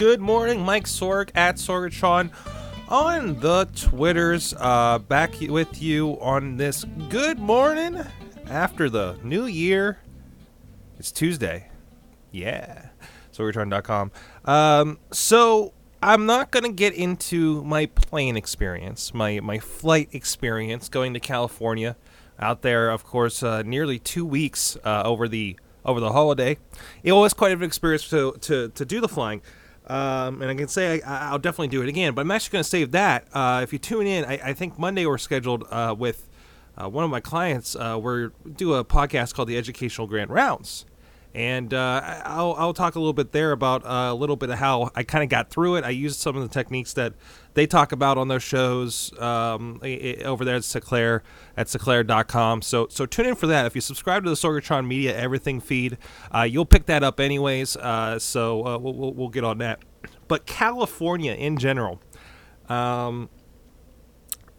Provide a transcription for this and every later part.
Good morning, Mike Sorg at Sorgatron on the Twitters. Uh, back with you on this good morning after the new year. It's Tuesday. Yeah. Sorgatron.com. Um, so I'm not going to get into my plane experience, my, my flight experience going to California. Out there, of course, uh, nearly two weeks uh, over the over the holiday. It was quite an experience to, to, to do the flying. Um, and I can say I, will definitely do it again, but I'm actually going to save that. Uh, if you tune in, I, I think Monday we're scheduled uh, with uh, one of my clients. Uh, we're do a podcast called the Educational Grand Rounds, and uh, I'll, I'll talk a little bit there about uh, a little bit of how I kind of got through it. I used some of the techniques that they talk about on those shows um, over there at Seclair at Seclair.com. So so tune in for that. If you subscribe to the Sorgatron Media Everything feed, uh, you'll pick that up anyways. Uh, so uh, we'll, we'll, we'll, get on that. But California in general, um,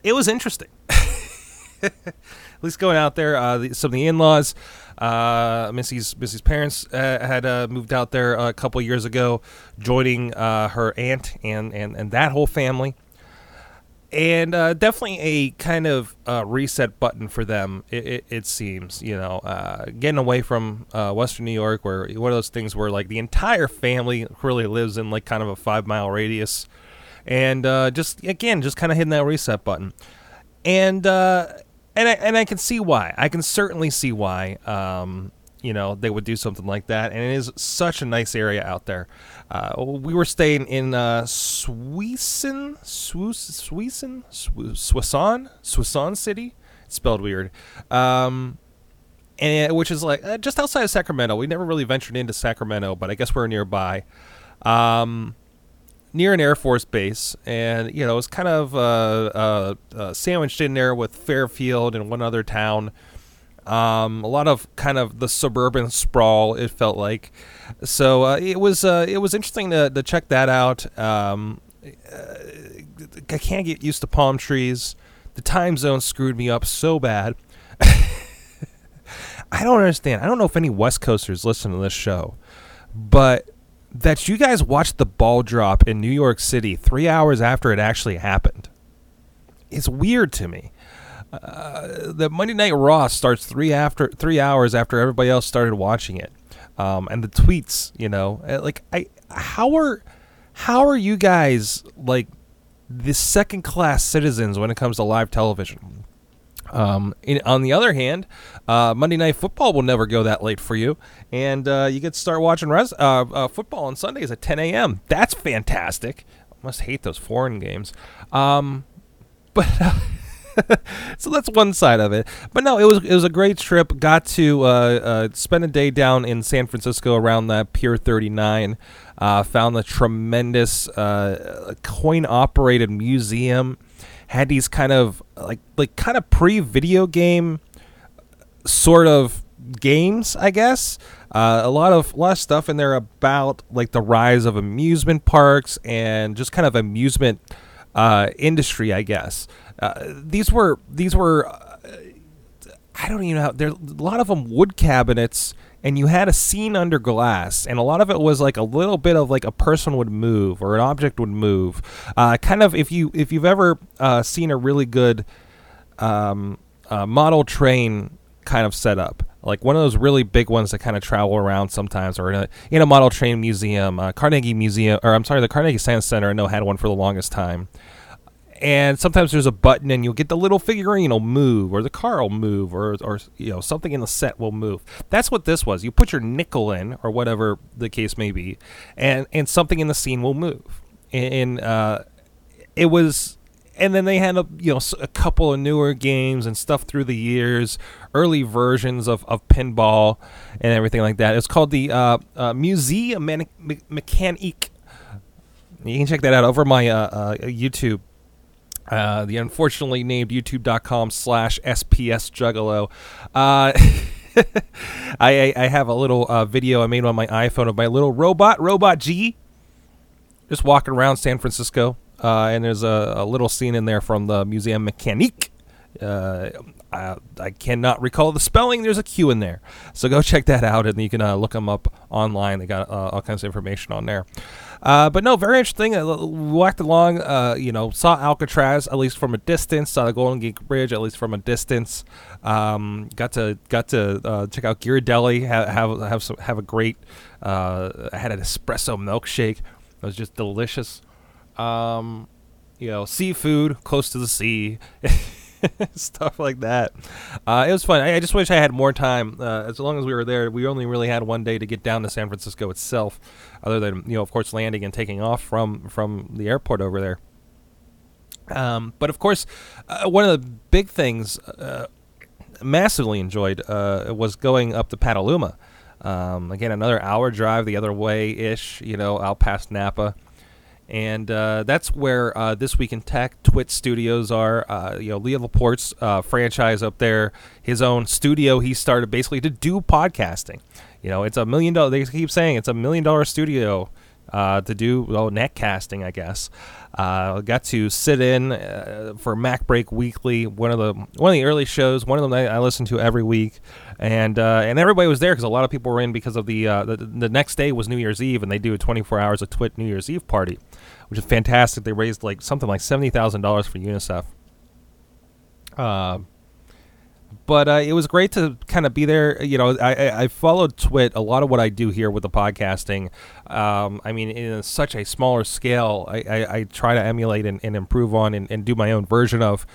it was interesting. at least going out there, uh, the, some of the in-laws. Uh, Missy's Missy's parents uh, had uh, moved out there a couple years ago, joining uh, her aunt and, and and that whole family. And uh, definitely a kind of uh, reset button for them. It, it, it seems, you know, getting away from Western New York, where one of those things where like the entire family really lives in like kind of a five mile radius, and just again, just kind of hitting that reset button. And and I, and I can see why. I can certainly see why. Um, you know they would do something like that, and it is such a nice area out there. Uh, we were staying in uh, Suisun, Suisun, Swisson, Swisson City. It's spelled weird. Um, and which is like uh, just outside of Sacramento. We never really ventured into Sacramento, but I guess we're nearby. Um, near an Air Force base, and you know, it was kind of uh, uh, uh, sandwiched in there with Fairfield and one other town. Um, a lot of kind of the suburban sprawl. It felt like, so uh, it was uh, it was interesting to, to check that out. Um, uh, I can't get used to palm trees. The time zone screwed me up so bad. I don't understand. I don't know if any West Coasters listen to this show, but that you guys watched the ball drop in New York City three hours after it actually happened. It's weird to me. Uh, the Monday Night Raw starts three after three hours after everybody else started watching it, um, and the tweets, you know, uh, like I, how are, how are you guys like the second class citizens when it comes to live television? Um, in, on the other hand, uh, Monday Night Football will never go that late for you, and uh, you get to start watching res- uh, uh football on Sundays at 10 a.m. That's fantastic. I must hate those foreign games. Um, but so that's one side of it. But no, it was it was a great trip. Got to uh, uh, spend a day down in San Francisco around that Pier 39. found the tremendous coin operated museum had these kind of like like kind of pre video game sort of games, I guess. Uh, a lot of a lot of stuff in there about like the rise of amusement parks and just kind of amusement uh, industry, I guess. Uh, these were these were uh, I don't even know. There a lot of them wood cabinets and you had a scene under glass, and a lot of it was like a little bit of like a person would move or an object would move. Uh, kind of if you if you've ever uh, seen a really good um, uh, model train kind of setup, like one of those really big ones that kind of travel around sometimes, or in a in a model train museum, uh, Carnegie Museum, or I'm sorry, the Carnegie Science Center. I know had one for the longest time and sometimes there's a button and you'll get the little figurine will move or the car will move or, or you know something in the set will move that's what this was you put your nickel in or whatever the case may be and and something in the scene will move and uh, it was and then they had a you know a couple of newer games and stuff through the years, early versions of, of pinball and everything like that. It's called the uh, uh, Musée Man- Me- Mécanique. You can check that out over my uh, uh, YouTube. Uh, the unfortunately named youtube.com slash SPS Juggalo. Uh, I, I have a little uh, video I made on my iPhone of my little robot, Robot G, just walking around San Francisco. Uh, and there's a, a little scene in there from the Museum Mécanique. Uh, I, I cannot recall the spelling. There's a Q in there, so go check that out, and you can uh, look them up online. They got all kinds of information on there. Uh, but no, very interesting. I l- walked along, uh, you know, saw Alcatraz at least from a distance, saw the Golden Gate Bridge at least from a distance. Um, got to got to uh, check out Ghirardelli. Have have have, some, have a great. Uh, I had an espresso milkshake. It was just delicious. Um, you know, seafood close to the sea. stuff like that. Uh, it was fun. I, I just wish I had more time. Uh, as long as we were there, we only really had one day to get down to San Francisco itself, other than you know, of course, landing and taking off from from the airport over there. Um, but of course, uh, one of the big things uh, massively enjoyed uh, was going up to Petaluma. Um, again, another hour drive the other way ish, you know, out past Napa and uh, that's where uh, this week in tech twit studios are. Uh, you know leo laporte's uh, franchise up there his own studio he started basically to do podcasting. You know it's a million dollar they keep saying it's a million dollar studio uh, to do well net casting i guess uh, got to sit in uh, for mac break weekly one of the one of the early shows one of them i, I listen to every week and uh, and everybody was there because a lot of people were in because of the, uh, the the next day was New Year's Eve and they do a 24 hours of Twit New Year's Eve party, which is fantastic. They raised like something like seventy thousand dollars for UNICEF. Uh, but uh, it was great to kind of be there. You know, I, I, I followed Twit a lot of what I do here with the podcasting. Um, I mean, in such a smaller scale, I, I, I try to emulate and, and improve on and, and do my own version of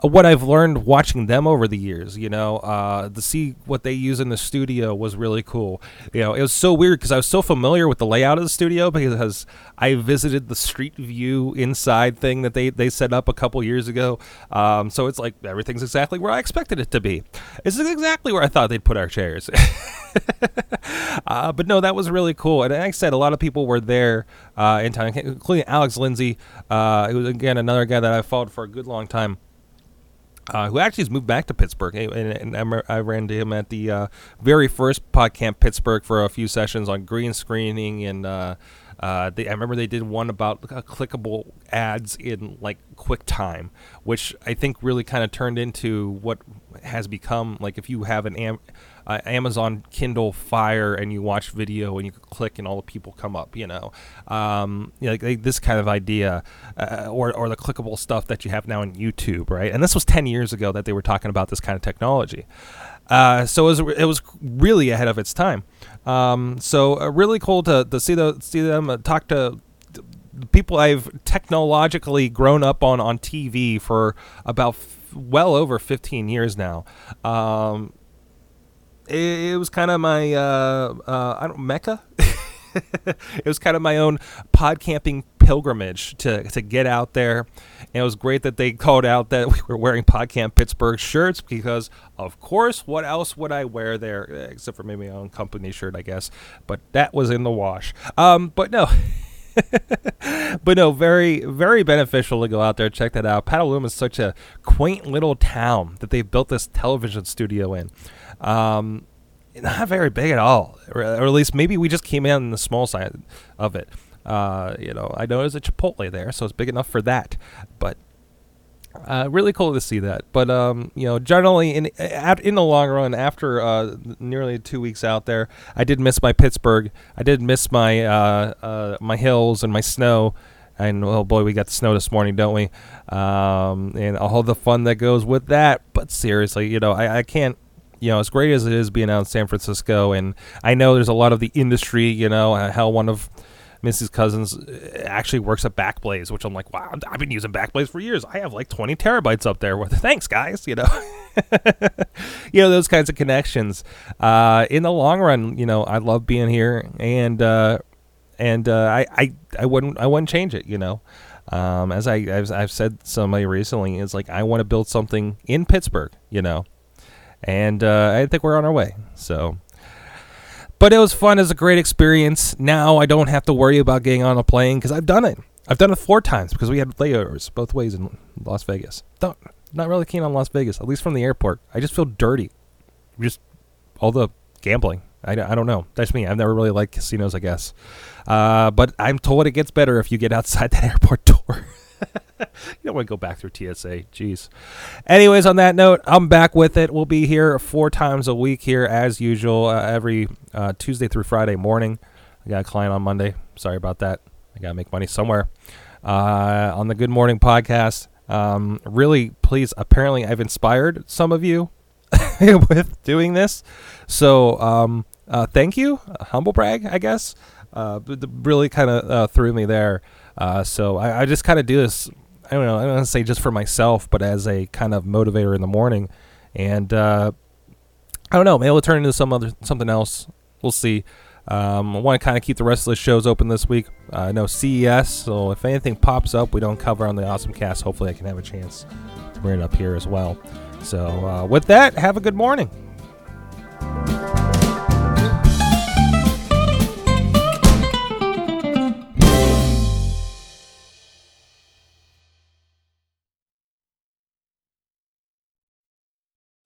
what I've learned watching them over the years. You know, uh, to see what they use in the studio was really cool. You know, it was so weird because I was so familiar with the layout of the studio because I visited the Street View inside thing that they, they set up a couple years ago. Um, so it's like everything's exactly where I expected it to be. This is exactly where I thought they'd put our chairs. uh, but no, that was really cool. And like I said, a lot of people were there uh, in time, including Alex Lindsay, uh, who was again another guy that I followed for a good long time. Uh, who actually has moved back to Pittsburgh, and, and I ran into him at the uh, very first PodCamp Pittsburgh for a few sessions on green screening, and uh, uh, they, I remember they did one about uh, clickable ads in like QuickTime, which I think really kind of turned into what has become like if you have an am- uh, Amazon Kindle Fire and you watch video and you click and all the people come up, you know, um, you know, like, like this kind of idea, uh, or or the clickable stuff that you have now on YouTube, right? And this was ten years ago that they were talking about this kind of technology. Uh, so it was, it was really ahead of its time. Um, so uh, really cool to, to see the see them uh, talk to people I've technologically grown up on on TV for about well over 15 years now. Um, it, it was kind of my uh, uh, I don't mecca. it was kind of my own pod camping pilgrimage to to get out there. And it was great that they called out that we were wearing PodCamp Pittsburgh shirts because, of course, what else would I wear there except for maybe my own company shirt, I guess. But that was in the wash. Um, but no. but no, very, very beneficial to go out there check that out. Petaluma is such a quaint little town that they've built this television studio in. Um, not very big at all, or, or at least maybe we just came in on the small side of it. Uh, you know, I know there's a Chipotle there, so it's big enough for that. But uh, really cool to see that. But um, you know, generally in in the long run, after uh, nearly two weeks out there, I did miss my Pittsburgh. I did miss my uh, uh, my hills and my snow. And oh boy, we got the snow this morning, don't we? Um, and all the fun that goes with that. But seriously, you know, I, I can't you know, as great as it is being out in San Francisco, and I know there's a lot of the industry, you know, how one of Missy's Cousins actually works at Backblaze, which I'm like, wow, I've been using Backblaze for years. I have like 20 terabytes up there. With thanks, guys. You know, you know those kinds of connections. Uh, in the long run, you know, I love being here, and uh, and uh, I, I I wouldn't I wouldn't change it. You know. Um, as I as I've said somebody recently, is like I want to build something in Pittsburgh, you know, and uh, I think we're on our way. So, but it was fun. It was a great experience. Now I don't have to worry about getting on a plane because I've done it. I've done it four times because we had layovers both ways in Las Vegas. Don't not really keen on Las Vegas, at least from the airport. I just feel dirty. Just all the gambling. I, I don't know. That's me. I've never really liked casinos, I guess. Uh, but I'm told it gets better if you get outside that airport door. you don't want to go back through TSA. Jeez. Anyways, on that note, I'm back with it. We'll be here four times a week here as usual, uh, every uh, Tuesday through Friday morning. I got a client on Monday. Sorry about that. I got to make money somewhere. Uh, on the Good Morning Podcast. Um, really, please. Apparently, I've inspired some of you with doing this. So, um, uh, thank you. humble brag, I guess. Uh, really kind of uh, threw me there. Uh, so I, I just kind of do this. I don't know. I don't want to say just for myself, but as a kind of motivator in the morning. And uh, I don't know. Maybe it'll turn into some other something else. We'll see. Um, I want to kind of keep the rest of the shows open this week. Uh, know CES, so if anything pops up we don't cover on the Awesome Cast, hopefully I can have a chance to bring it up here as well. So, uh, with that, have a good morning.